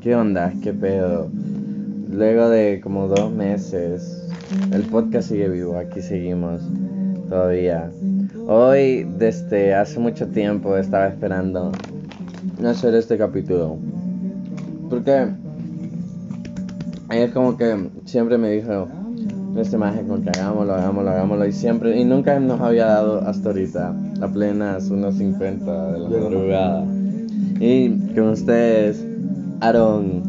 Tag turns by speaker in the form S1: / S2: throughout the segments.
S1: ¿Qué onda? ¿Qué pedo? Luego de como dos meses, el podcast sigue vivo, aquí seguimos todavía. Hoy, desde hace mucho tiempo, estaba esperando hacer este capítulo. Porque es como que siempre me dijo, este maje con que hagámoslo, hagámoslo, hagámoslo. Y siempre, y nunca nos había dado hasta ahorita, a plenas 1.50 de la madrugada. Y con ustedes, Aaron.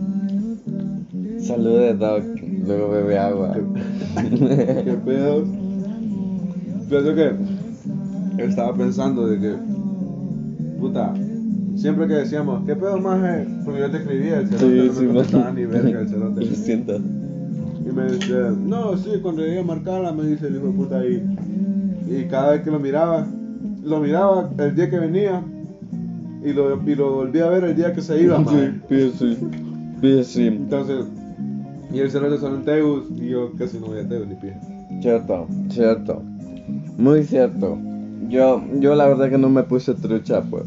S1: Salude, Doc. Luego bebe agua.
S2: ¿Qué pedo? Pienso que estaba pensando de que, puta, siempre que decíamos, ¿qué pedo más Porque yo te escribía, el cerote
S1: Sí,
S2: no
S1: sí,
S2: me contestaba ni verga el
S1: Lo
S2: cerote.
S1: siento.
S2: Y me dice, no, sí, cuando llegué a marcarla, me dice el hijo de puta y, y cada vez que lo miraba, lo miraba el día que venía y lo, y lo volví a ver el día que se iba,
S1: Sí, pide sí. Pide sí.
S2: Entonces, y el cerote solo en Tegus y yo casi no voy a Tegus ni.
S1: Cierto, cierto. Muy cierto. Yo, yo la verdad que no me puse trucha, pues.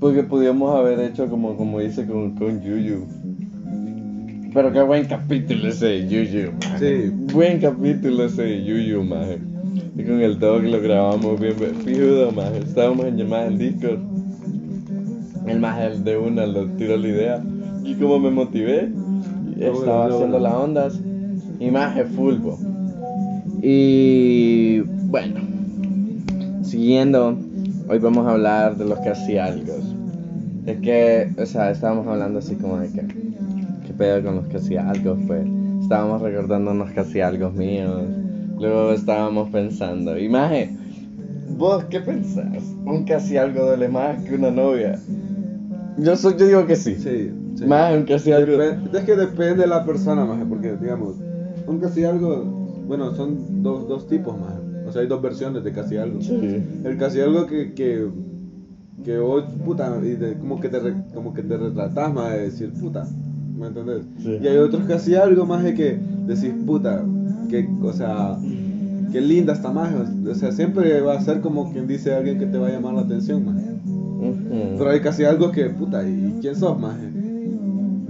S1: Porque podíamos haber hecho como, como hice con, con Yuyu. Pero qué buen capítulo ese de Yuyu, maje.
S2: Sí.
S1: Buen capítulo ese de Yuyu, maje. Y con el dog lo grabamos bien bien fijudo. Estábamos en llamada en Discord. El maje de una lo tiró la idea. Y como me motivé, estaba haciendo las ondas. Y fulbo. Y bueno, siguiendo, hoy vamos a hablar de los casi algo. Es que, o sea, estábamos hablando así como de que, ¿qué pedo con los casi algo? Pues estábamos recordando unos casi algo míos. Luego estábamos pensando, y maje, ¿vos qué pensás? ¿Un casi algo duele más que una novia? Yo, soy, yo digo que sí.
S2: Sí, sí.
S1: Más un casi algo.
S2: Es que depende de la persona, maje, porque digamos, un casi algo, bueno, son dos, dos tipos, maje. O sea, hay dos versiones de casi algo.
S1: Sí.
S2: El casi algo que, que, que vos, puta, y de- como, que te, re- como que te retratás, más de decir, puta, ¿me entendés?
S1: Sí.
S2: Y hay otros casi algo más de que decís, puta, que, o sea, qué linda está más, o sea, siempre va a ser como quien dice alguien que te va a llamar la atención, más. Pero hay casi algo que, puta, ¿y quién sos, más?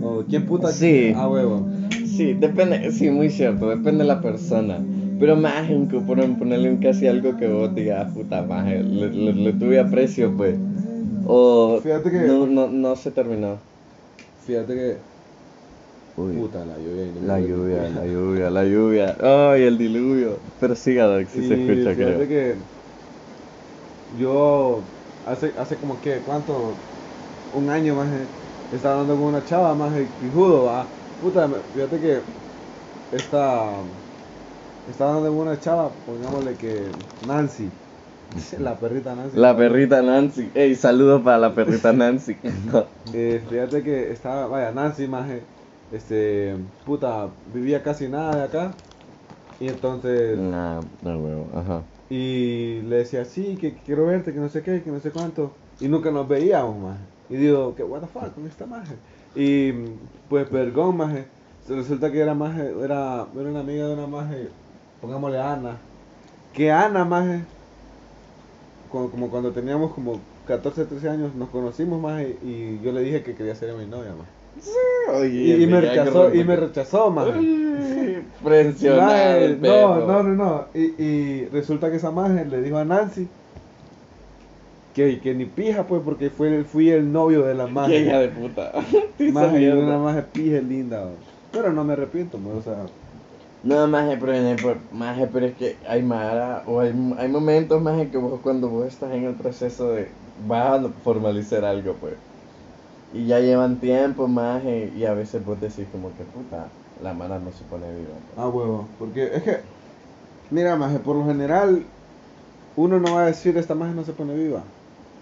S2: O quién puta,
S1: Sí.
S2: ah, huevo.
S1: Sí, depende, sí, muy cierto, depende de la persona. Pero más en que ponerle un casi algo que vos digas, puta maje, le, le- le tuve aprecio, pues. O
S2: Fíjate que-
S1: no, no, no se terminó.
S2: Fíjate que,
S1: Uy,
S2: puta, la lluvia. no
S1: la lluvia, la lluvia, la lluvia. Ay, el diluvio. Pero siga, Doc, si se escucha,
S2: fíjate
S1: creo.
S2: que yo hace, hace como que, ¿cuánto? Un año más eh, estaba hablando con una chava más pijudo, va. Puta, fíjate que esta, estaba hablando con una chava, pongámosle que Nancy, la perrita Nancy.
S1: La perrita Nancy. Ey, saludo para la perrita Nancy.
S2: Eh, fíjate que estaba, vaya, Nancy más, eh, este, puta, vivía casi nada de acá. Y entonces...
S1: nah, no huevo, ajá.
S2: Y le decía, sí, que quiero verte, que no sé qué, que no sé cuánto. Y nunca nos veíamos, más. Y digo, que what the fuck con esta maje. Y pues, vergón, maje. Resulta que era maje, era, era una amiga de una maje, pongámosle Ana. Que Ana, maje, como, como cuando teníamos como 14, 13 años, nos conocimos, maje, y yo le dije que quería ser mi novia, maje. Y, y me rechazó, y me rechazó, maje.
S1: El
S2: no,
S1: perro.
S2: no, no, no. Y, y resulta que esa maje le dijo a Nancy que, que ni pija, pues, porque fue, fui el novio de la
S1: Qué hija de puta. Mierda.
S2: una maje pija linda. bro. Pero no me arrepiento, pues, o sea.
S1: No, maje, pero, el- maje, pero es que hay mara, o hay, hay momentos, maje, que vos cuando vos estás en el proceso de, vas a formalizar algo, pues, y ya llevan tiempo, maje, y a veces vos decís como que, puta, la mara no se pone viva. pues.
S2: Ah, huevo. Porque es que, mira, maje, por lo general, uno no va a decir esta maje no se pone viva.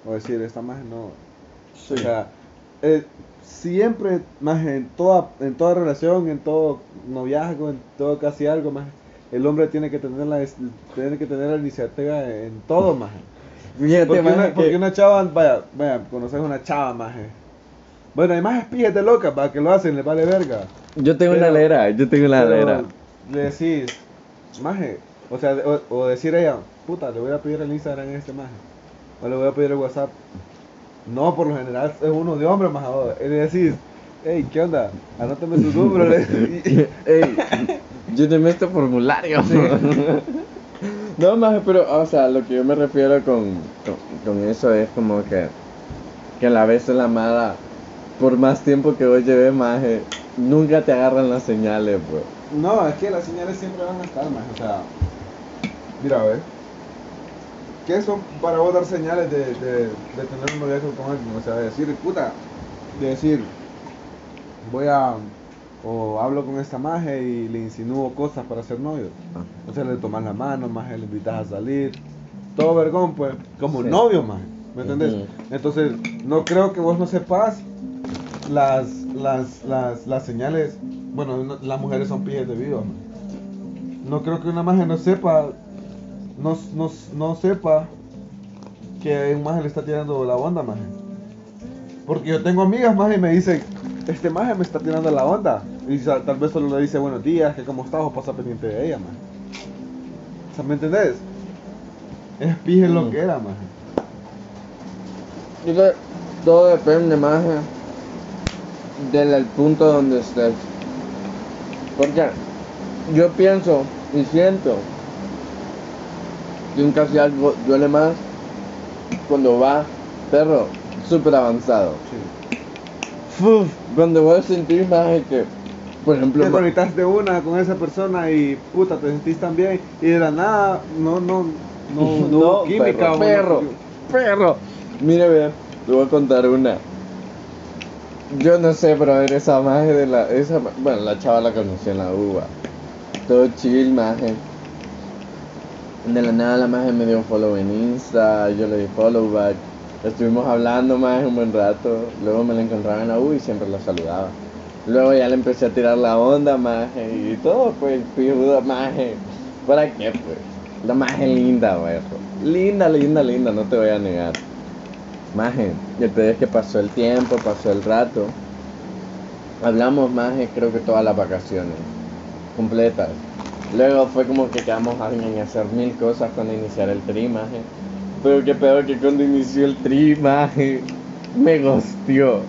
S2: O decir esta maje no.
S1: Sí.
S2: O sea, eh, siempre, más en toda, en toda relación, en todo noviazgo, en todo casi algo, más el hombre tiene que tener la, tiene que tener la iniciativa en todo, más.
S1: Fíjate,
S2: Porque,
S1: maje,
S2: una,
S1: que-
S2: porque una chava, vaya, vaya, conoces una chava, más. Bueno, hay más espías de locas, para que lo hacen, les vale verga.
S1: yo tengo una alera, yo tengo una alera.
S2: Le decís, maje, o sea, o, o decir a ella, puta, le voy a pedir el Instagram a este maje, o le voy a pedir el WhatsApp. No, por lo general es uno de hombre, más ahora. Y le decís, Ey, ¿qué onda? Anótame su número. le-
S1: Ey, lléneme este formulario. no, más, pero, o sea, lo que yo me refiero con, con, con eso es como que, que a la vez la amada, por más tiempo que vos lleves más, nunca te agarran las señales, pues.
S2: No, es que las señales siempre van a estar, más. O sea, mira, a ver. ¿Qué son para vos dar señales de, de, de tener un noviazgo con alguien? O sea, de decir, puta, de decir, voy a. O hablo con esta maje y le insinúo cosas para ser novio. O sea, le tomas la mano, maje, le invitas a salir. Todo vergón, pues, como
S1: Sí.
S2: novio, maje. ¿Me entendés? Entonces, no creo que vos no sepas las, las, las, las señales. Bueno, no- las mujeres son pijes de viva, maje. No creo que una maje no sepa. No, no, no sepa que un maje le está tirando la onda, maje. Porque yo tengo amigas, maje, y me dicen, este maje me está tirando la onda. Y tal vez solo le dice buenos días, que cómo estás, o pasa pendiente de ella, maje. O sea, ¿me entendés? Es pije lo
S1: Mm.
S2: que era, maje.
S1: Yo creo que todo depende más eh, del el punto donde estés. Porque yo pienso y siento que un casi algo duele más cuando va, perro, súper avanzado.
S2: Sí.
S1: Fuf, cuando vos sentís más de que, por ejemplo,
S2: Te conectaste una con esa persona y puta, te sentís tan bien y de la nada no, no, no, no, química.
S1: perro, perro, perro. Mire, vea, te voy a contar una. Yo no sé, ver, esa magia de la. Esa, bueno, la chava la conocí en la uva. Todo chill, maje. De la nada la magia me dio un follow en Insta, yo le di follow back. Estuvimos hablando más un buen rato. Luego me la encontraba en la U y siempre la saludaba. Luego ya le empecé a tirar la onda, maje, y todo, pues, pijuda, maje. ¿Para qué, pues? La maje linda, güey. Linda, linda, linda, no te voy a negar. Maje, y el pedo es que pasó el tiempo, pasó el rato. Hablamos, maje, creo que todas las vacaciones. Completas. Luego fue como que quedamos en hacer mil cosas cuando iniciar el tri, maje. Pero qué pedo que cuando inició el tri, maje, me gosteó.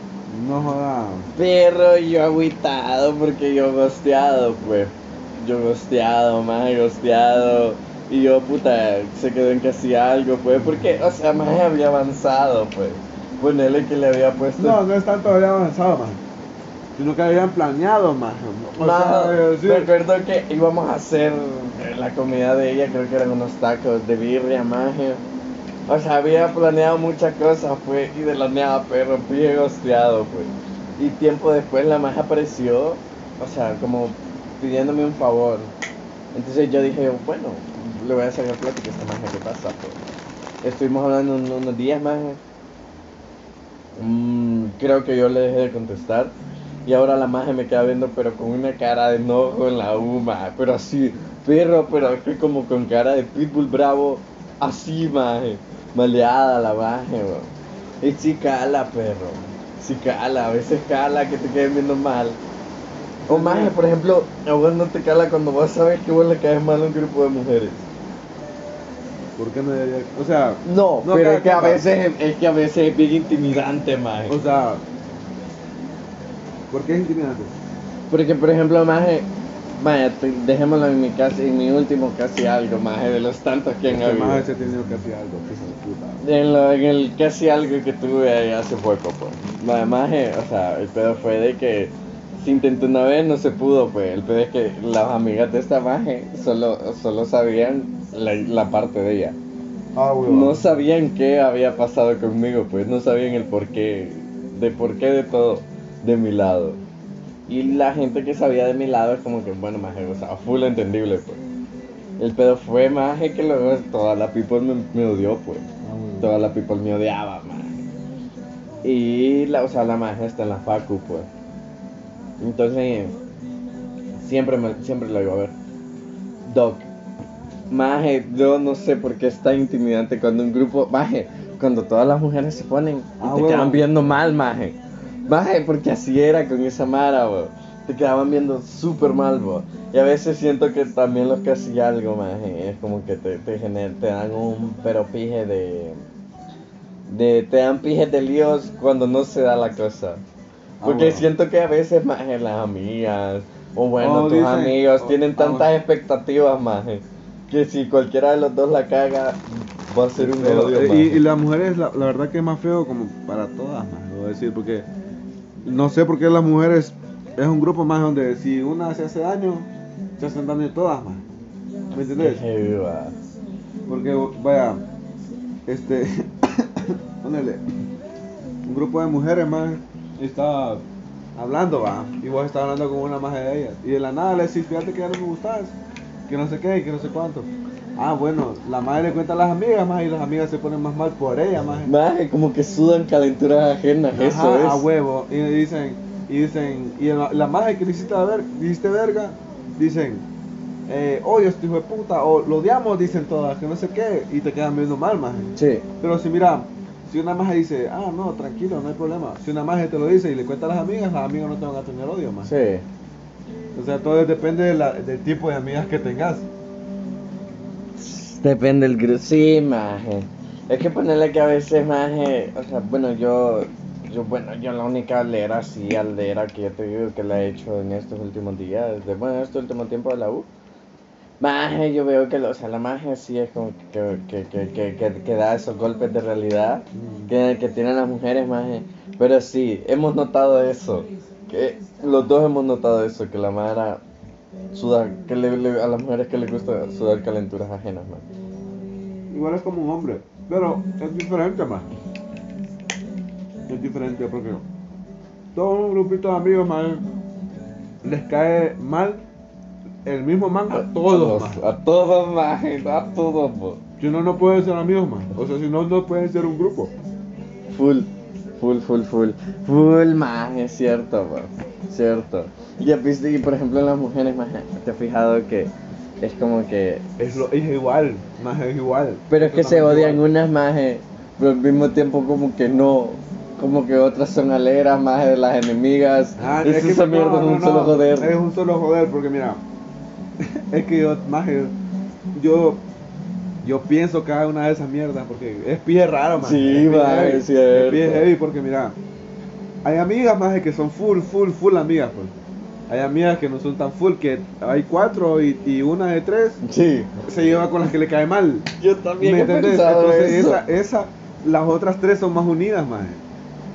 S2: No jodas.
S1: Pero yo agüitado porque yo gosteado, pues. Yo gosteado, más gosteado. Y yo, puta, se quedó en que hacía algo, pues. Porque, o sea, más había avanzado, pues. Ponerle que le había puesto.
S2: No, no es tanto había avanzado, más. Sino que habían planeado, más. Eh, sí.
S1: me acuerdo que íbamos a hacer la comida de ella, creo que eran unos tacos de birria, maje. O sea, había planeado muchas cosas, pues, y de la nada, perro, pie gosteado, pues. Y tiempo después la maje apareció, o sea, como pidiéndome un favor. Entonces yo dije, bueno, le voy a plática a esta maje, ¿qué pasa? Pues. Estuvimos hablando un- unos días, maje. Mm, creo que yo le dejé de contestar. Y ahora la maje me queda viendo, pero con una cara de enojo en la UMA. Pero así, perro, pero que como con cara de pitbull bravo. Así, maje. Maleada la maje, weón. Y sí cala, perro. Sí cala, a veces cala que te queden viendo mal. O maje, por ejemplo, a vos no te cala cuando vos sabes que vos le caes mal a un grupo de mujeres.
S2: ¿Por qué no debería? O sea,
S1: No,
S2: No,
S1: pero es que a veces es que a veces es bien intimidante, maje.
S2: o sea. ¿Por qué es intimidante?
S1: Porque, por ejemplo, maje, vaya, dejémoslo en mi casi, en mi último casi algo, maje, de los tantos que han habido.
S2: maje se ha tenido hacer algo, que de puta.
S1: En, lo- en el casi algo que tuve ahí hace poco, pues. Maje, o sea, el pedo fue de que se intentó una vez, no se pudo, pues. El pedo es que las amigas de esta maje solo, solo sabían la, la parte de ella.
S2: Ah.
S1: No sabían qué había pasado conmigo, pues no sabían el porqué, de por qué de todo de mi lado. Y la gente que sabía de mi lado es como que, bueno, más o sea, full entendible, pues. El pedo fue más que luego toda la people me, me odió, pues.
S2: Ah.
S1: Toda la people me odiaba, más. Y la, o sea, la magia está en la facu, pues. Entonces, siempre, me, siempre lo iba a ver. Doc, Maje, yo no sé por qué es tan intimidante cuando un grupo, maje, cuando todas las mujeres se ponen y
S2: Ah,
S1: te quedan viendo mal, maje. Maje, porque así era con esa mara, bo. Te quedaban viendo súper mal, bo. Y a veces siento que también los que hacían algo, maje, es como que te, te, gener- te dan un pero pije de... de te dan pijes de líos cuando no se da la cosa. Porque
S2: bueno.
S1: siento que a veces más en las amigas o bueno,
S2: Oh,
S1: tus
S2: dicen-
S1: amigos
S2: oh,
S1: tienen tantas expectativas más que si cualquiera de los dos la caga va a ser un odio
S2: eh, y, y las mujeres, la, la verdad que es más feo como para todas, más, voy a decir, porque no sé por qué las mujeres es un grupo más donde si una se hace daño, se hacen daño todas, más. ¿Me entiendes? Porque, vaya, este, ponele, un grupo de mujeres más está hablando, va, y vos estás hablando con una más de ellas, y de la nada le decís, fíjate que ya no me gustas, que no sé qué, que no sé cuánto. Ah, bueno, la madre le cuenta a las amigas más y las amigas se ponen más mal por ella más.
S1: Maje, como que sudan calenturas ajenas, eso
S2: Ajá,
S1: es.
S2: a huevo. Y dicen, y dicen, y la, la maje que le hiciste, ver, verga, dicen, eh, oye, este hijo de puta, o lo odiamos, dicen todas, que no sé qué, y te quedan viendo mal, maje.
S1: Sí.
S2: Pero si mira, si una maje dice, ah, no, tranquilo, no hay problema. Si una maje te lo dice y le cuenta a las amigas, las amigas no te van a tener odio, maje.
S1: Sí.
S2: O sea, todo depende de la- del tipo de amigas que tengas.
S1: Depende del grupo. Sí, maje. Es que ponerle que a veces, maje. O sea, bueno, yo. Yo, bueno, yo la única aldera, sí, aldera que yo te digo que la he hecho en estos últimos días, de, bueno, en este último tiempo de la U. Maje, yo veo que, lo- o sea, la magia sí es como que, que, que, que, que, que da esos golpes de realidad que, que tienen las mujeres, maje. Pero sí, hemos notado eso. Que los dos hemos notado eso, que la madre suda, que le, le- a las mujeres que les gusta sudar calenturas ajenas, man.
S2: Igual es como un hombre, pero es diferente más. Es diferente porque todo un grupito de amigos más les cae mal el mismo man a todos más.
S1: A todos, maje, a todos, po.
S2: Si no, no pueden ser amigos más. O sea, si no, no pueden ser un grupo.
S1: Full, full, full, full. Full, maje, es cierto, po. Cierto. Y ya viste, y por ejemplo, en las mujeres, maje, te has fijado que es como que.
S2: Es, lo, es igual, más es igual.
S1: Pero es que se odian
S2: igual.
S1: unas, maje, pero al mismo tiempo, como que no. Como que otras son aleras, maje, de las enemigas.
S2: Ah,
S1: es
S2: que
S1: esa
S2: no,
S1: mierda es
S2: no,
S1: un
S2: no,
S1: solo joder.
S2: Es un solo joder, porque mira, es que yo, más yo, yo pienso cada una de esas mierdas, porque es pie raro, más.
S1: Sí, es cierto.
S2: Es pie heavy, porque mira, hay amigas más que son full, full, full amigas, pues. Hay amigas que no son tan full, que hay cuatro y, y una de tres
S1: Sí.
S2: se lleva con las que le cae mal.
S1: Yo también
S2: ¿Me
S1: he
S2: entendés?
S1: pensado
S2: Entonces,
S1: eso.
S2: esa, esa, las otras tres son más unidas, más.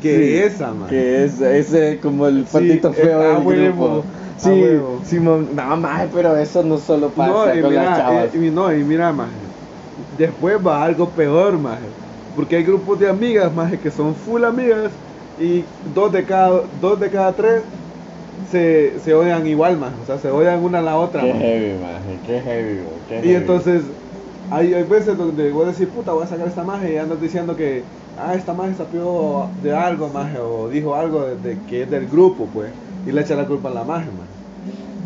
S2: Que
S1: Sí,
S2: esa, más.
S1: Que es ese como el
S2: Sí,
S1: patito
S2: es-
S1: feo del
S2: huevo,
S1: grupo. Sí,
S2: huevo.
S1: Simón, no más, pero eso no solo pasa
S2: No, y
S1: con las
S2: mira,
S1: chavas.
S2: y, y no, y mira, maje, después va algo peor, maje, porque hay grupos de amigas, maje, que son full amigas y dos de cada, dos de cada tres se, se odian igual, maje, o sea, se odian una a la otra,
S1: Qué heavy, maje, qué heavy, bro, qué
S2: Y
S1: heavy.
S2: entonces, hay, hay veces donde voy a decir, puta, voy a sacar esta maje y andas diciendo que, ah, esta maje sapió de algo, maje, o dijo algo de, de que es del grupo, pues, y le echa la culpa a la maje, maje.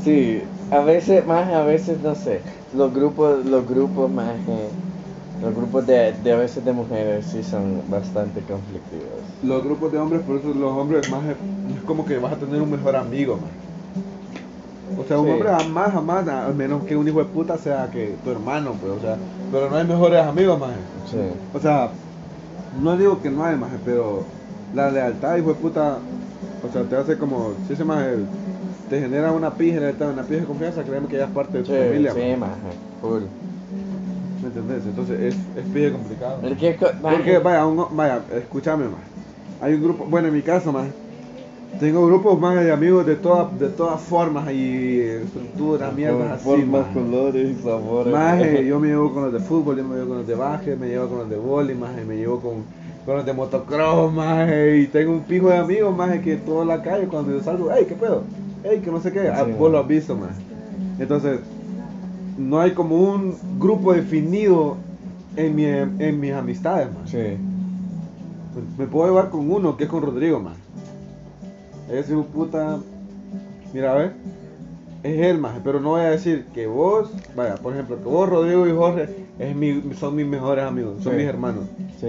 S1: Sí, a veces, más a veces, no sé, los grupos, los grupos, más los grupos de, de a veces de mujeres sí son bastante conflictivos.
S2: Los grupos de hombres, por eso los hombres más es como que vas a tener un mejor amigo, man. O sea, un
S1: Sí.
S2: hombre jamás, jamás, a menos que un hijo de puta sea que tu hermano, pues, o sea, pero no hay mejores amigos, más.
S1: Sí.
S2: O sea, no digo que no hay, más, pero la lealtad, hijo de puta, o sea, te hace como, si se más, te genera una pija, lealtad, una pija de confianza, créeme que ya es parte de tu
S1: Sí,
S2: familia,
S1: sí, maje, full.
S2: ¿me entendés? Entonces es, es pija complicado. Porque, vaya, un- vaya, escúchame más. Hay un grupo, bueno, en mi caso más. Tengo grupos más de amigos de todas de todas formas y estructuras, mierdas así.
S1: formas, colores y sabores.
S2: Maje, yo me llevo con los de fútbol, yo me llevo con los de básquet, me llevo con los de vóley, maje, me llevo con, con los de motocross, maje, y tengo un pijo de amigos, maje, que toda la calle cuando yo salgo, hey, ¿qué pedo? Hey, que no sé qué, ah,
S1: Sí,
S2: vos lo visto, maje. Entonces, no hay como un grupo definido en, mi, en mis amistades, maje.
S1: Sí.
S2: Me puedo llevar con uno, que es con Rodrigo, man. Ese de puta. Mira, a ver. Es él, más. Pero no voy a decir que vos, vaya, por ejemplo, que vos, Rodrigo y Jorge es mi, son mis mejores amigos, son
S1: Sí.
S2: mis hermanos.
S1: Sí.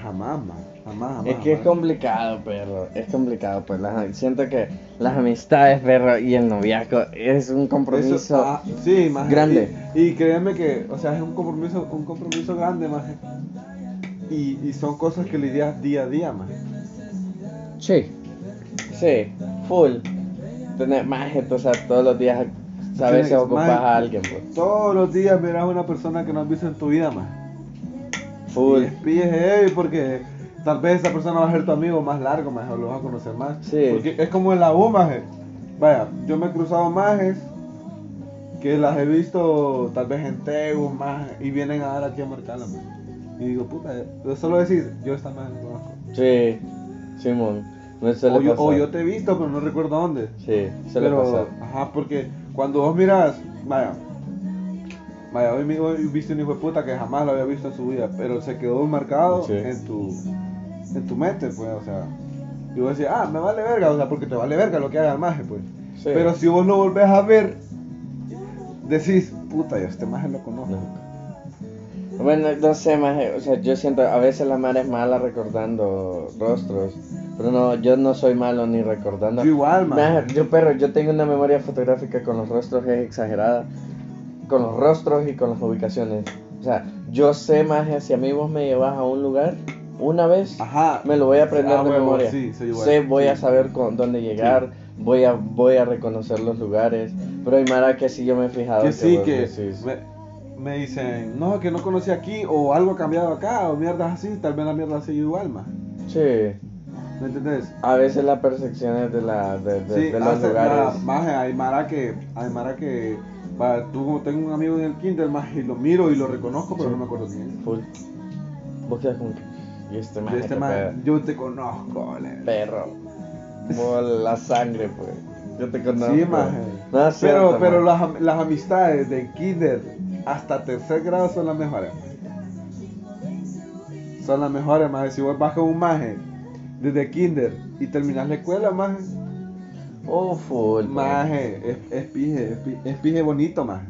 S2: Jamás, man. Jamás, jamás.
S1: Es que es complicado, perro. Es complicado, pues. las- siento que las amistades, perro, y el noviazgo es un compromiso.
S2: Eso- ah, sí, más.
S1: grande.
S2: Y, y créeme que, o sea, es un compromiso, un compromiso grande, más. Y, y son cosas que lidias día a día, más.
S1: Sí. Sí, full. Tener más, o sea, todos los días, sabes, si
S2: Tienes-
S1: ocupas a alguien, pues.
S2: Todos los días miras a una persona que no has visto en tu vida, más.
S1: Full.
S2: Y es heavy porque tal vez esa persona va a ser tu amigo más largo, más, o lo vas a conocer más.
S1: Sí.
S2: Porque es como en la U, maje. Vaya, yo me he cruzado majes que las he visto tal vez en Tegu, más y vienen a dar aquí a marcarla, maje. Y digo, puta, solo decir, yo esta maje no conozco.
S1: Sí, Simón. Suele
S2: O yo,
S1: pasar.
S2: o yo te he visto, pero no recuerdo dónde.
S1: Sí, suele
S2: Pero,
S1: pasar.
S2: ajá, porque cuando vos miras, vaya, vaya, hoy, hoy viste un hijo de puta que jamás lo había visto en su vida, pero se quedó marcado
S1: Sí.
S2: en tu en tu mente, pues, o sea, y vos decís, ah, me vale verga, o sea, porque te vale verga lo que haga el maje, pues.
S1: Sí.
S2: Pero si vos lo volvés a ver, decís, puta, yo este maje lo conozco.
S1: No. Bueno, no sé, maje, o sea, yo siento, a veces la madre es mala recordando rostros, pero no, yo no soy malo ni recordando.
S2: Yo igual. Maje,
S1: yo, pero yo tengo una memoria fotográfica con los rostros es exagerada, con los rostros y con las ubicaciones. O sea, yo sé, maje, si a mí vos me llevas a un lugar una vez,
S2: Ajá.
S1: me lo voy a aprender
S2: Ah,
S1: de
S2: huevo,
S1: memoria.
S2: sí, soy igual.
S1: sé, voy a
S2: Sí.
S1: saber con dónde llegar, voy a voy a reconocer los lugares, pero hay mara que sí yo me he fijado
S2: Que sí, que
S1: decís,
S2: me, me dicen, no, que no conocí aquí, o algo ha cambiado acá, o mierdas así, tal vez la mierda sigue igual, más.
S1: Sí,
S2: ¿Me entendés?
S1: a veces las percepciones de la de, de-
S2: Sí,
S1: de los lugares.
S2: ma- maje, hay mara que, hay mara que, va, tú como tengo un amigo en el kinder, más y lo miro y lo reconozco, pero
S1: Sí.
S2: no me acuerdo quién es.
S1: Full. Vos quedas como que y este
S2: Y
S1: maje,
S2: este man, yo te conozco, le.
S1: perro. Vos la sangre, pues. Yo te conozco.
S2: Sí.
S1: No, es
S2: pero
S1: cierto,
S2: pero las, las amistades de kinder hasta tercer grado son las mejores. Son las mejores, maje. Si vos vas con un maje desde kinder y terminas la escuela, maje,
S1: Oh, full.
S2: maje, es, es pije, es, pi- es pije bonito, maje.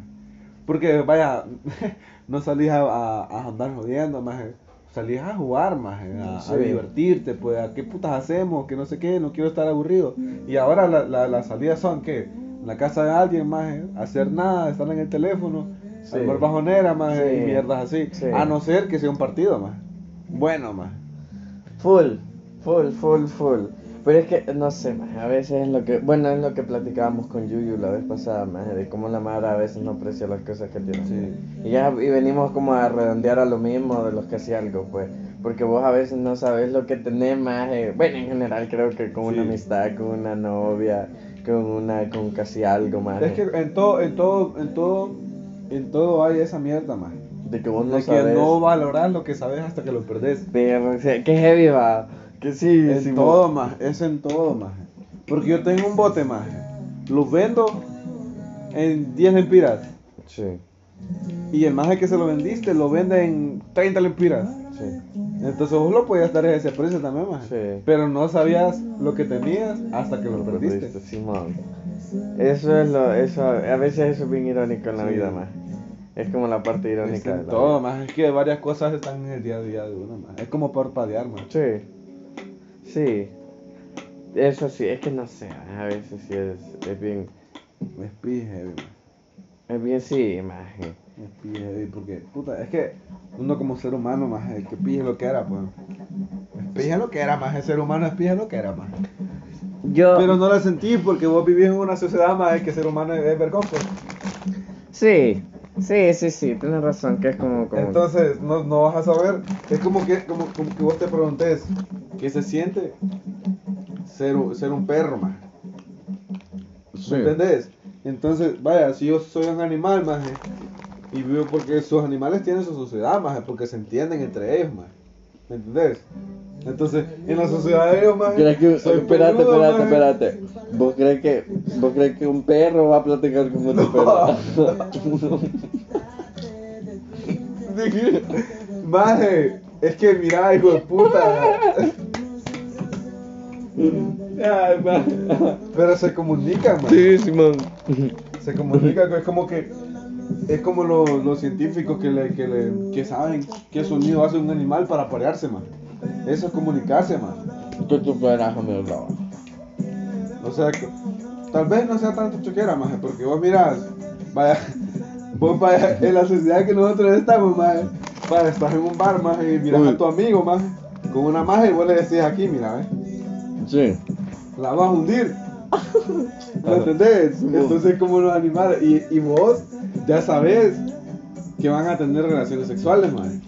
S2: Porque, vaya, no salís a, a, a andar jodiendo, maje. Salís a jugar, maje, a, a divertirte, pues, a qué putas hacemos, que no sé qué, no quiero estar aburrido. Y ahora la- la- las salidas son, que En la casa de alguien, maje, hacer nada, estar en el teléfono,
S1: Sí.
S2: armar bajonera, maje,
S1: Sí.
S2: y mierdas así.
S1: Sí.
S2: A no ser que sea un partido, maje. Bueno, maje.
S1: Full, full, full, full. Pero es que, no sé, maje, a veces es lo que, bueno, es lo que platicábamos con Yuyu la vez pasada, maje, de cómo la madre a veces no aprecia las cosas que tiene.
S2: Sí.
S1: Y ya, y venimos como a redondear a lo mismo de los que hacía algo, pues. Porque vos a veces no sabes lo que tenés, maje. Bueno, en general creo que con una
S2: Sí.
S1: amistad, con una novia, con una, con casi algo, maje.
S2: Es que en todo, en todo, en todo, en todo hay esa mierda, maje.
S1: De que vos no
S2: de
S1: sabes.
S2: que no valoras lo que sabes hasta que lo perdés.
S1: Pero, que heavy va. Que sí,
S2: En todo, más, es en todo, más. Porque yo tengo un bote, más. Los vendo en 10 lempiras.
S1: Sí,
S2: Y el maje que se lo vendiste lo vende en 30 lempiras.
S1: sí.
S2: Entonces vos lo podías dar a ese precio también, más.
S1: Sí.
S2: Pero no sabías lo que tenías hasta que lo perdiste.
S1: Simón. Eso es lo, eso, a veces eso es bien irónico en la
S2: Sí.
S1: vida, más. Es como la parte
S2: Es
S1: irónica de
S2: en
S1: la
S2: todo,
S1: vida.
S2: más. Es que varias cosas están en el día a día de uno, más. Es como parpadear, más.
S1: Sí, sí. Eso sí, es que no sé, a veces sí es, es bien,
S2: Es pije, heavy, más.
S1: Es bien sí, imagen.
S2: Es pije, porque, puta, es que uno como ser humano, más, es que pije lo que era, pues. Es pije lo que era, más. El ser humano es pije lo que era, más.
S1: Yo,
S2: Pero no la sentís porque vos vivís en una sociedad más que ser humano es vergonzoso.
S1: sí, sí, sí, sí, tienes razón, que es como, como
S2: Entonces no, no vas a saber. Es como que, como, como que vos te preguntes qué se siente ser, un- ser un perro más.
S1: Sí.
S2: ¿Me entendés? Entonces, vaya, si yo soy un animal más y vivo porque sus animales tienen su sociedad más porque se entienden entre ellos más. ¿Me entendés? Entonces, en la sociedad de ellos más.
S1: ¿Crees que,
S2: soy
S1: espérate,
S2: peludo,
S1: espérate,
S2: maje.
S1: espérate. ¿Vos crees que, vos crees que un perro va a platicar con otro perro?
S2: Maje, es que mira, hijo de puta.
S1: Ay.
S2: Pero se comunican, man.
S1: Sí, Simón.
S2: Se comunican, es como que. Es como lo- los científicos que, le, que, le, que saben qué sonido hace un animal para parearse, man. Eso es comunicarse, man.
S1: Tú tú mi lado.
S2: O sea, que, tal vez no sea tanto choquera, maje, porque vos miras, vaya, vos vaya, en la sociedad que nosotros estamos, maje, vaya, estás en un bar, maje, y miras
S1: Uy.
S2: a tu amigo, maje, con una maje y vos le decís aquí, mira, ¿eh?
S1: Sí.
S2: La vas a hundir. ¿Me entendés? Entonces, como los animales, y, y vos ya sabes que van a tener relaciones sexuales, man.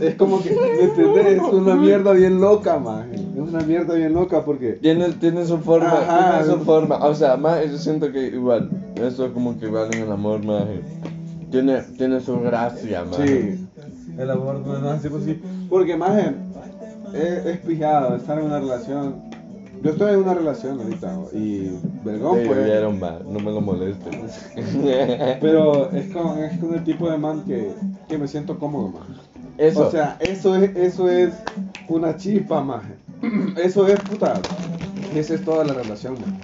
S2: Es como que, ¿me entendés? Es una mierda bien loca, man. Es una mierda bien loca porque...
S1: Tiene, tiene su forma,
S2: Ajá.
S1: tiene su forma. O sea, más yo siento que igual, eso es como que igual en el amor, más tiene, tiene su gracia, más.
S2: Sí, el amor no es así pues sí. Porque más es, es pijado estar en una relación. Yo estoy en una relación ahorita y vergón
S1: Te
S2: pues.
S1: vieron, ma, no me lo molestes.
S2: Pero es con, es con el tipo de man que, que me siento cómodo, man.
S1: Eso.
S2: O sea, eso es, eso es una chispa, man. Eso es puta. Esa es toda la relación, man.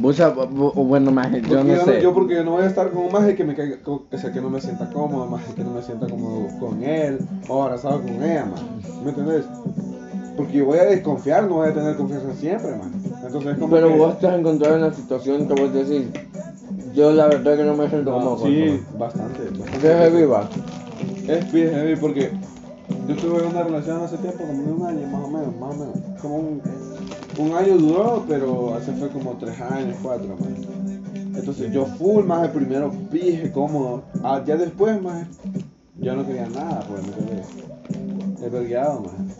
S1: bu- bueno, más yo
S2: Porque
S1: no sé.
S2: yo porque yo no voy a estar con un maje que me caiga, o sea, que no me sienta cómodo, maje, que no me sienta cómodo con él o abrazado con ella, man. ¿Me entendés? Porque yo voy a desconfiar, no voy a tener confianza siempre, man. Entonces es como
S1: Pero
S2: que-
S1: vos te has encontrado en la situación que vos decís, yo la verdad que no me siento
S2: No,
S1: cómodo
S2: sí, bastante. bastante.
S1: ¿Qué es viva?
S2: Es bien heavy porque yo tuve una relación hace tiempo, como de un año, más o menos, más o menos. Como un, un año duró, pero hace fue como tres años, cuatro, man. Entonces yo full, más el primero pije cómodo. Ah, ya después, más yo no quería nada, pues, ¿me entiendes? He vergueado, más.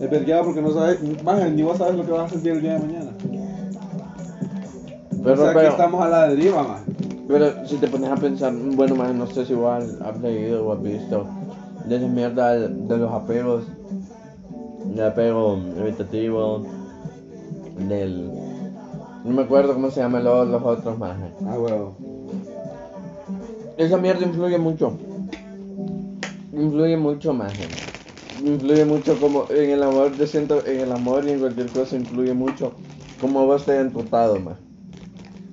S2: He vergueado porque no sabes, más ni vos sabes lo que vas a sentir el día de mañana.
S1: Pero,
S2: o sea, que estamos a la deriva, más.
S1: pero si te pones a pensar, bueno, más no sé si igual has leído o has visto de esa mierda de, los apegos, del apego evitativo, del... No me acuerdo cómo se llaman los, los otros más.
S2: Ah, huevo.
S1: Esa mierda influye mucho. Influye mucho más. Influye mucho como en el amor, yo siento en el amor y en cualquier cosa influye mucho como vos te hayan tratado más.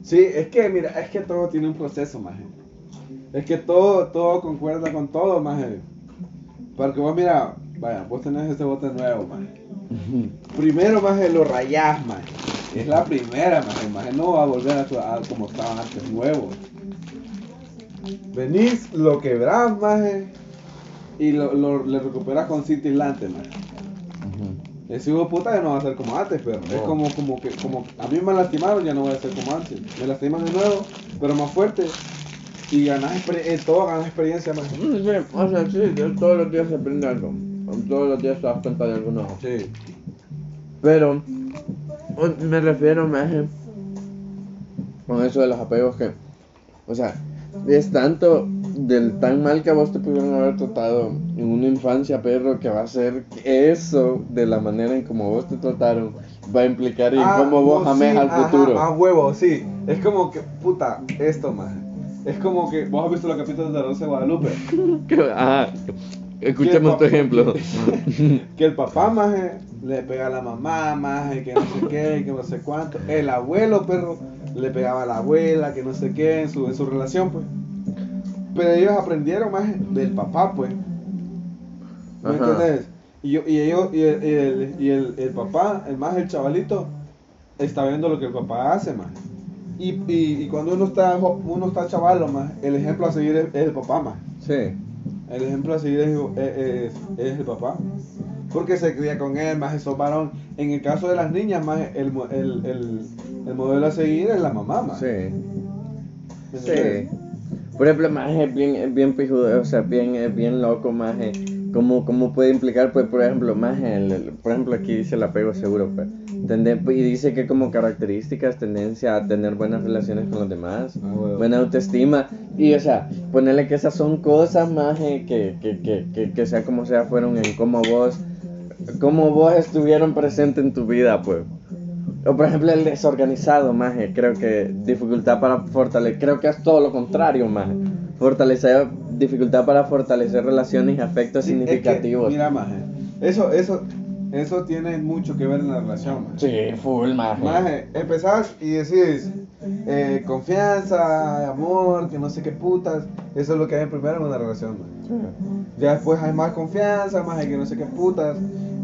S2: Sí, es que, mira, es que todo tiene un proceso, maje. Es que todo, todo concuerda con todo, maje. Porque vos, mira, vaya, vos tenés este bote nuevo, maje. Primero, maje, lo rayás, maje. Es la primera, maje. Maje no va a volver a, su- a como estaba antes, nuevo. Venís, lo quebrás, maje. Y lo, lo- le recuperas con cintilante, maje. Ese hijo de puta ya no va a ser como antes, pero es
S1: No.
S2: como, como que, como a mí me lastimaron, ya no voy a ser como antes. Me lastiman de nuevo, pero más fuerte. Y ganas en todo ganas experiencia más.
S1: Sí, o sea, sí, todos los días se aprende algo. Todos los días te das cuenta de algo nuevo.
S2: Sí.
S1: Pero me refiero más eh, con eso de los apegos que, o sea, es tanto del tan mal que a vos te pudieron haber tratado en una infancia, perro, que va a ser que eso de la manera en como vos te trataron va a implicar en cómo vos
S2: no, sí,
S1: al
S2: ajá,
S1: futuro.
S2: Ah, huevo, sí. Es como que, puta, esto más. Es como que, vos has visto los capítulos de Rosa de Guadalupe.
S1: Ajá. Escuchemos tu
S2: ¿Qué,
S1: ejemplo.
S2: que el papá más le pega a la mamá más que no sé qué, que no sé cuánto. El abuelo, perro, le pegaba a la abuela, que no sé qué, en su, en su relación, pues. Pero ellos aprendieron más del papá, pues. ¿Me
S1: Ajá.
S2: entiendes? Y, yo, y ellos, y, el, y, el, y el, el papá, el más el chavalito, está viendo lo que el papá hace, más. Y, y, y cuando uno está, uno está chavalo, más, el ejemplo a seguir es, es el papá, más.
S1: Sí.
S2: El ejemplo a seguir es, es, es- es el papá. Porque se cría con él, más eso varón. En el caso de las niñas, más el, mo- el, el, el modelo a seguir es la mamá, más.
S1: Sí.
S2: ¿Me
S1: Sí. Por ejemplo, más es bien, es bien pijudo, o sea, bien, es bien loco, más cómo, cómo puede implicar, pues, por ejemplo, más el, el- por ejemplo, aquí dice el apego seguro, pues, tende- y dice que como características, tendencia a tener buenas relaciones con los demás,
S2: Ah, huevo.
S1: buena autoestima, y, o sea, ponerle que esas son cosas, más que, que, que, que, que sea como sea, fueron en cómo vos, cómo vos estuvieron presentes en tu vida, pues. O por ejemplo el desorganizado, más creo que dificultad para fortalecer, creo que es todo lo contrario, más fortalecer, dificultad para fortalecer relaciones y afectos
S2: Sí, es que,
S1: significativos.
S2: mira, maje, eso, eso, eso tiene mucho que ver en la relación, maje.
S1: Sí, full, más
S2: Maje, empezás y decís eh, confianza, amor, que no sé qué putas. Eso es lo que hay primero en una relación, maje. Ya después hay más confianza, más que no sé qué putas.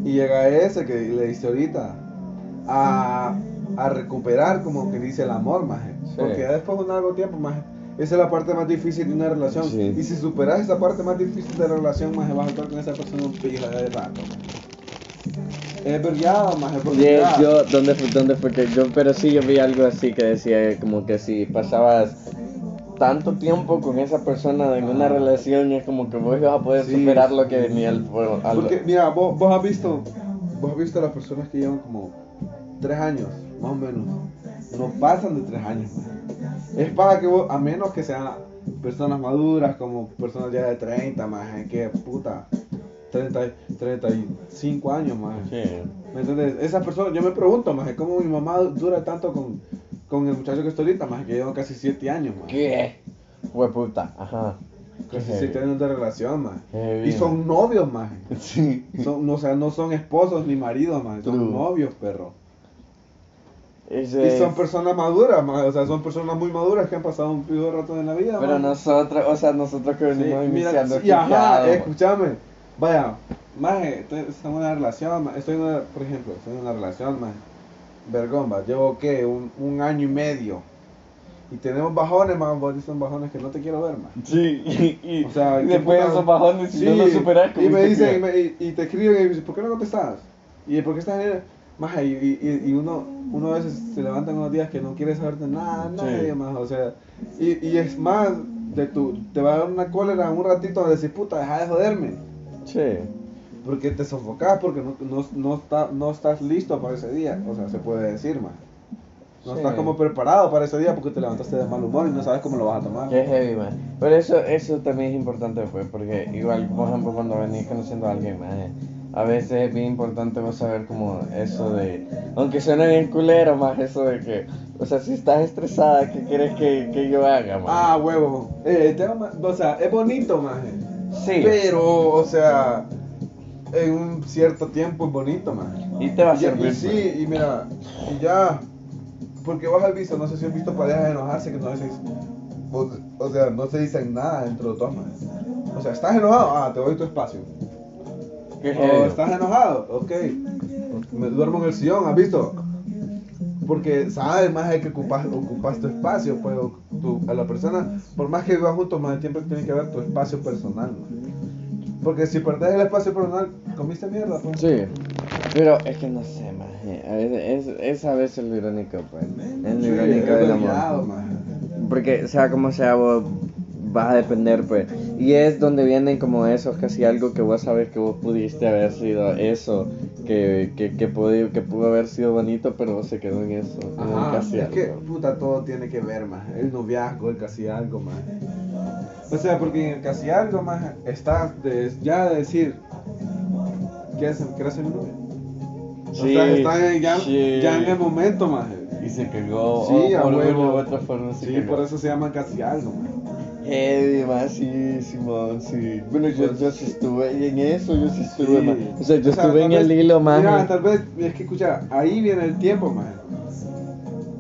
S2: Y llega ese que le diste ahorita a, a recuperar, como que dice el amor, maje.
S1: Sí.
S2: Porque ya después de un largo tiempo, maje, esa es la parte más difícil de una relación.
S1: Sí.
S2: Y si superas esa parte más difícil de la relación, maje, vas a estar con esa persona un pila de rato. Es porque
S1: Y es-
S2: mira,
S1: yo, ¿dónde fue, ¿dónde fue que yo? Pero sí, yo vi algo así que decía como que si pasabas tanto tiempo con esa persona en una
S2: Ah.
S1: relación, es como que vos ibas a poder
S2: Sí.
S1: superar lo que venía al al-
S2: Porque, mira, vos, vos has visto, vos has visto a las personas que llevan como tres años, más o menos, no pasan de tres años. man. Es para que vos, a menos que sean personas maduras, como personas ya de 30, más, que puta, 30, 35 años, más.
S1: Sí.
S2: ¿Me entiendes? Esas personas, yo me pregunto, más, ¿cómo mi mamá dura tanto con, con el muchacho que estoy ahorita, más, que llevan casi 7 años, más?
S1: ¿Qué? Fue puta, ajá.
S2: Casi
S1: Qué
S2: 7 años de relación, más. Y son novios, más.
S1: Sí.
S2: Son, o sea, no son esposos ni maridos, man, son novios, perro. Y son personas maduras, o sea, son personas muy maduras que han pasado un pido rato en la vida.
S1: Pero nosotros, o sea, nosotros que
S2: Sí,
S1: venimos
S2: mira,
S1: iniciando
S2: sí, ajá,
S1: piqueado,
S2: escúchame, vaya, maje, estoy, en una relación, ma, estoy en una, por ejemplo, estoy en una relación, maje, vergomba, llevo, ¿qué? Un, un año y medio, y tenemos bajones, man, vos son bajones que no te quiero ver, man.
S1: Sí, y, y,
S2: O sea,
S1: y
S2: ¿qué
S1: después de esos bajones, si
S2: Sí,
S1: no lo superas,
S2: y me dicen, y, me- y- y te escriben y me dicen, ¿por qué no contestas? ¿Y por qué estás en Maje, y, y, y uno, uno a veces se levanta en unos días que no quiere saber de nada,
S1: Sí.
S2: nadie más, o sea, y, y es más, de tu, te va a dar una cólera un ratito de decir, puta, deja de joderme,
S1: Sí.
S2: porque te sofocas, porque no, no, no, está, no estás listo para ese día, o sea, se puede decir, más. No
S1: Sí.
S2: estás como preparado para ese día porque te levantaste de mal humor y no sabes cómo lo vas a tomar.
S1: Qué heavy, man. Pero eso, eso también es importante, pues, porque igual, por ejemplo, cuando venís conociendo a alguien, man, a veces es bien importante saber como eso de, aunque suene bien culero, más eso de que, o sea, si estás estresada, ¿qué quieres que, que yo haga, man?
S2: Ah, huevo. Eh, tema, o sea, es bonito, maje.
S1: sí.
S2: Pero, o sea, en un cierto tiempo es bonito, maje.
S1: Y te va a
S2: Y,
S1: servir.
S2: y sí, y mira, y ya. Porque vos has visto, no sé si has visto parejas enojarse que no se o, o sea, no se dicen nada dentro de todas maneras. O sea, ¿estás enojado? Ah, te doy tu espacio.
S1: Qué
S2: O
S1: heavy.
S2: estás enojado, ok. Me duermo en el sillón, ¿has visto? Porque sabes más de que ocupas, ocupas tu espacio, pues tu- a la persona, por más que vivas juntos, más tiempo tiene que haber tu espacio personal. ¿no? Porque si perdés el espacio personal, comiste mierda, pues.
S1: Sí, pero es que no sé, más. A veces, es, es a veces lo irónico, pues. Es lo
S2: Sí,
S1: irónico
S2: es
S1: del amor. Porque sea como sea, vos vas a depender, pues. Y es donde vienen como esos, casi algo que vos sabes que vos pudiste haber sido eso, que, que, que, pudo, que pudo haber sido bonito, pero se quedó en eso. en
S2: Ajá,
S1: casi
S2: es
S1: algo.
S2: que puta todo tiene que ver más. El noviazgo, el casi algo más. O sea, porque en el casi algo más está de- ya de decir, ¿quieres, ¿quieres ser mi novia? o sea, está en- ya,
S1: sí.
S2: ya en el momento más.
S1: Y se cagó.
S2: Sí, a
S1: por
S2: huevo.
S1: otra forma
S2: Sí, por eso se llama casi algo más.
S1: Heavy, más sí, Simón, sí. Bueno, yo,
S2: Pues-
S1: yo sí estuve en eso, yo sí estuve,
S2: Sí.
S1: O sea, yo
S2: O sea,
S1: estuve en el hilo, más.
S2: Mira, tal vez, es que escucha, ahí viene el tiempo, más.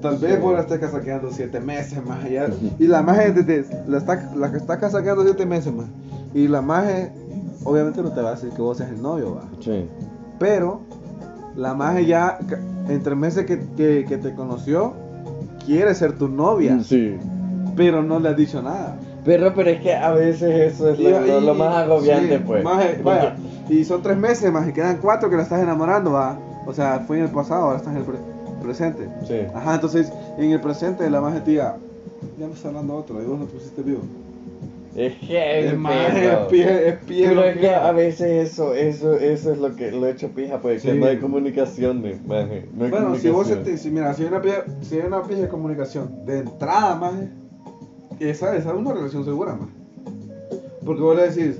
S2: Tal vez
S1: Sí.
S2: vos la estés casaqueando siete meses más allá. Y la maje desde la, está, la que está casaqueando siete meses más. Y la maje, obviamente no te va a decir que vos seas el novio, va.
S1: Sí.
S2: Pero la maje ya, entre meses que, que, que te conoció, quiere ser tu novia.
S1: Sí.
S2: Pero no le has dicho nada.
S1: Pero, pero es que a veces eso es
S2: Y-
S1: lo, lo- lo
S2: y-
S1: más agobiante,
S2: sí,
S1: pues. Porque-
S2: vaya, y son tres meses más y quedan cuatro que la estás enamorando, va. O sea, fue en el pasado, ahora estás en el pre- presente.
S1: Sí.
S2: Ajá, entonces en el presente la te diga, ya me está hablando otro, y vos no pusiste vivo.
S1: Es heavy,
S2: Es
S1: perro.
S2: es pie, es pie.
S1: Pero
S2: lo
S1: es
S2: que-
S1: que a veces eso, eso, eso es lo que lo he hecho pija, pues, que
S2: Sí.
S1: no hay comunicación, maje. No hay
S2: Bueno, si vos
S1: comunicación.
S2: sentís, si, mira, si hay una pija, si hay una pija de comunicación de entrada, maje, esa, esa es una relación segura, maje. Porque vos le decís,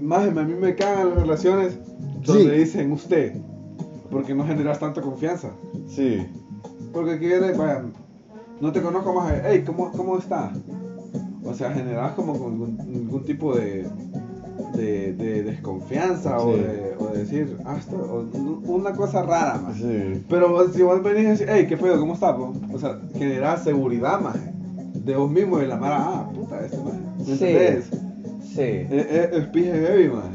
S2: maje, a mí me cagan las relaciones donde
S1: Sí.
S2: dicen usted, porque no generas tanta confianza.
S1: Sí.
S2: Porque aquí viene, vaya, no te conozco más, hey, ¿cómo, cómo está? O sea, generas como algún, algún tipo de, de, de desconfianza o, de, o de decir, ah, esto, o una cosa rara más.
S1: Sí.
S2: Pero si vos venís y decís, hey, ¿qué pedo? ¿Cómo estás? po?" O sea, generas seguridad más de vos mismo y la mara, ah, puta, este más. ¿Me
S1: Sí.
S2: entendés?
S1: Sí.
S2: Es, es, es pije heavy, man.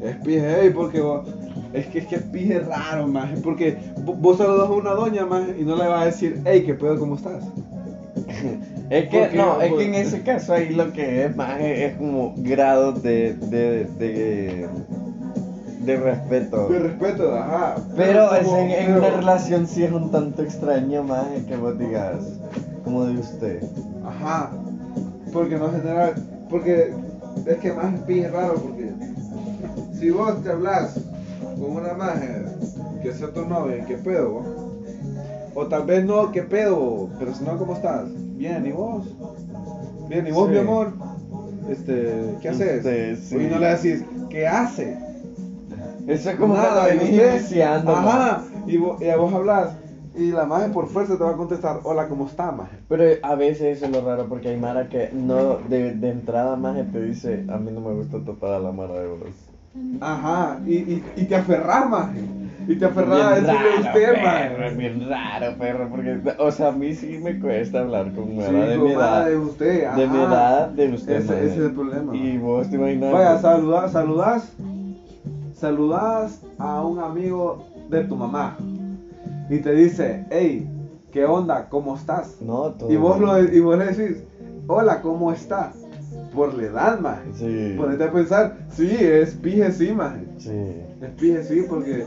S2: Es pije heavy porque vos, es que es que es pije raro, man. Porque vo- vos saludas a una doña, man, y no le vas a decir, hey, ¿qué pedo? ¿Cómo estás?
S1: Es que, no, es que en ese caso ahí lo que es más es, es como grado de, de, de, de respeto.
S2: De respeto, ajá.
S1: Pero es
S2: como-
S1: en, en una relación sí es un tanto extraño más que vos digas, como de usted.
S2: Ajá. Porque no genera. Porque es que más es raro. Porque si vos te hablas con una maje que sea tu novia, ¿qué pedo vos? O tal vez no, ¿qué pedo? Pero si no, ¿cómo estás? Bien, ¿y vos? Bien, ¿y vos,
S1: Sí.
S2: mi amor? Este, ¿qué haces?
S1: Este, sí.
S2: Y no le decís, ¿qué hace?
S1: Eso es como
S2: Nada, y
S1: venís.
S2: Ajá. Y vos, y a vos hablas. Y la maje por fuerza te va a contestar, hola, ¿cómo está, maje?
S1: Pero a veces eso es lo raro porque hay Mara que no, de, de entrada más te dice, a mí no me gusta topar a la Mara de vos.
S2: Ajá, y, y, y te aferrás, maje. Y te aferrás a
S1: Bien
S2: decirle a
S1: raro,
S2: usted,
S1: perro,
S2: maje.
S1: es bien raro, perro, porque, o sea, a mí sí me cuesta hablar con
S2: Sí,
S1: Mara de mi
S2: Mara
S1: edad.
S2: de usted,
S1: De mi
S2: ajá.
S1: edad, de usted,
S2: Ese,
S1: maje.
S2: ese es el problema.
S1: Y vos te imaginas.
S2: Vaya, saludas, saludas, saludas a un amigo de tu mamá. Y te dice, hey, ¿qué onda? ¿Cómo estás?
S1: No, todo.
S2: Y vos, lo, y vos le decís, hola, ¿cómo está? Por la edad, maje.
S1: Sí.
S2: Ponete a pensar, sí, es pije sí, maje.
S1: Sí.
S2: Es pije sí, porque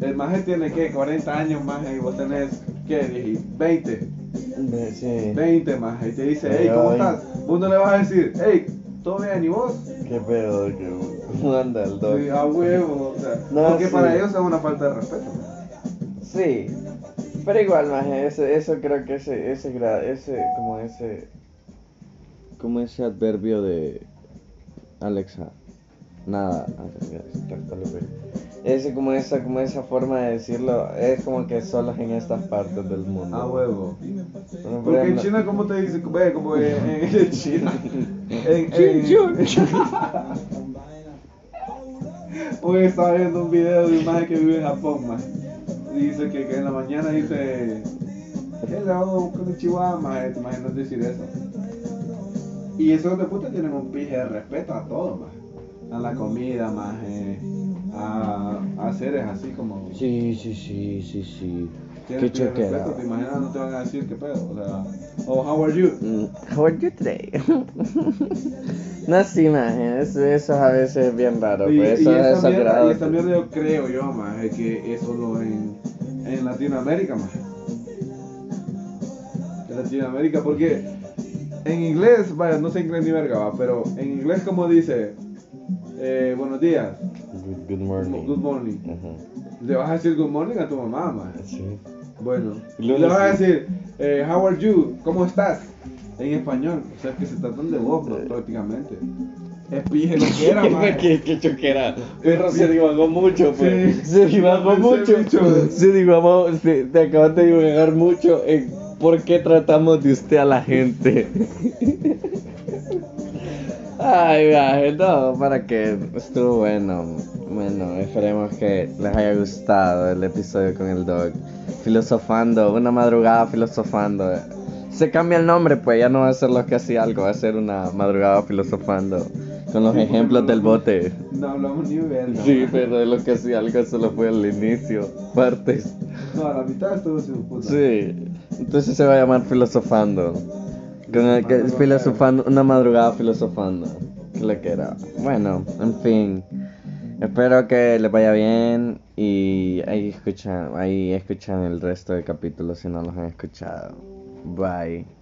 S2: el maje tiene que 40 años maje y vos tenés, ¿qué? Dije, 20.
S1: Ve- Sí.
S2: 20 maje. Y te dice, hey, ¿cómo estás? Vos no le vas a decir, hey, ¿todo bien? ¿Y vos?
S1: Qué pedo, que ¿cómo anda el dog?
S2: Sí, a huevo, o sea,
S1: No,
S2: porque
S1: sí.
S2: para ellos es una falta de respeto.
S1: Sí, pero igual, maje, eso, eso creo que ese, ese, ese, como ese, como ese adverbio de Alexa, nada, ah, ese como esa, como esa forma de decirlo, es como que solo en estas partes del mundo.
S2: A huevo.
S1: Bueno,
S2: Porque en China, ¿cómo te dice? Ve, como en, en- en China. En, en-. Hoy estaba viendo un video de un maje que vive en Japón, maje. Dice que, que en la mañana dice, hello, konnichiwa, te imaginas decir eso. Y esos de puta tienen un pije de respeto a todo, maje. A la comida, maje. A, a seres así como...
S1: Sí, sí, sí, sí, sí. Qué
S2: respeto, te imaginas, no te van a decir qué pedo, o sea... Oh, how are you?
S1: Mm, How are you today? no, sí, maje, eso, eso a veces es bien raro,
S2: Y,
S1: pues
S2: y
S1: eso es
S2: esta mierda,
S1: sagrado.
S2: y esta mierda yo creo yo, maje, que es solo en, en Latinoamérica, maje. En Latinoamérica, porque en inglés, vaya, no sé inglés ni verga, va, pero en inglés como dice, eh, buenos días,
S1: Good, good morning.
S2: good morning.
S1: Ajá.
S2: Le vas a decir good morning a tu mamá, maje.
S1: Sí.
S2: Bueno,
S1: Y
S2: le vas a decir, eh, how are you, ¿cómo estás? En español, o sea, que se tratan de vos, ¿no? prácticamente. Es pije lo que era, maje.
S1: qué, qué choquera. Perro se divagó mucho, pues.
S2: Sí.
S1: Se divagó mucho.
S2: mucho.
S1: Se divagó, se, te acabas de divagar mucho en por qué tratamos de usted a la gente. Ay, gaje, no, para que estuvo bueno. Bueno, esperemos que les haya gustado el episodio con el dog. Filosofando, una madrugada filosofando. Se cambia el nombre, pues ya no va a ser lo que hacía algo, va a ser una madrugada filosofando. Con los
S2: Sí,
S1: ejemplos
S2: no
S1: del bote.
S2: No hablamos ni verga.
S1: Sí,
S2: maje.
S1: pero de lo que hacía algo solo fue el inicio, partes.
S2: No, a la mitad estuvo sin puta.
S1: Sí, entonces se va a llamar filosofando. Con el que, Filosofando. una madrugada filosofando. Que lo que era. Bueno, en fin. Espero que les vaya bien y ahí escuchan, ahí escuchan el resto del capítulo si no los han escuchado. Bye.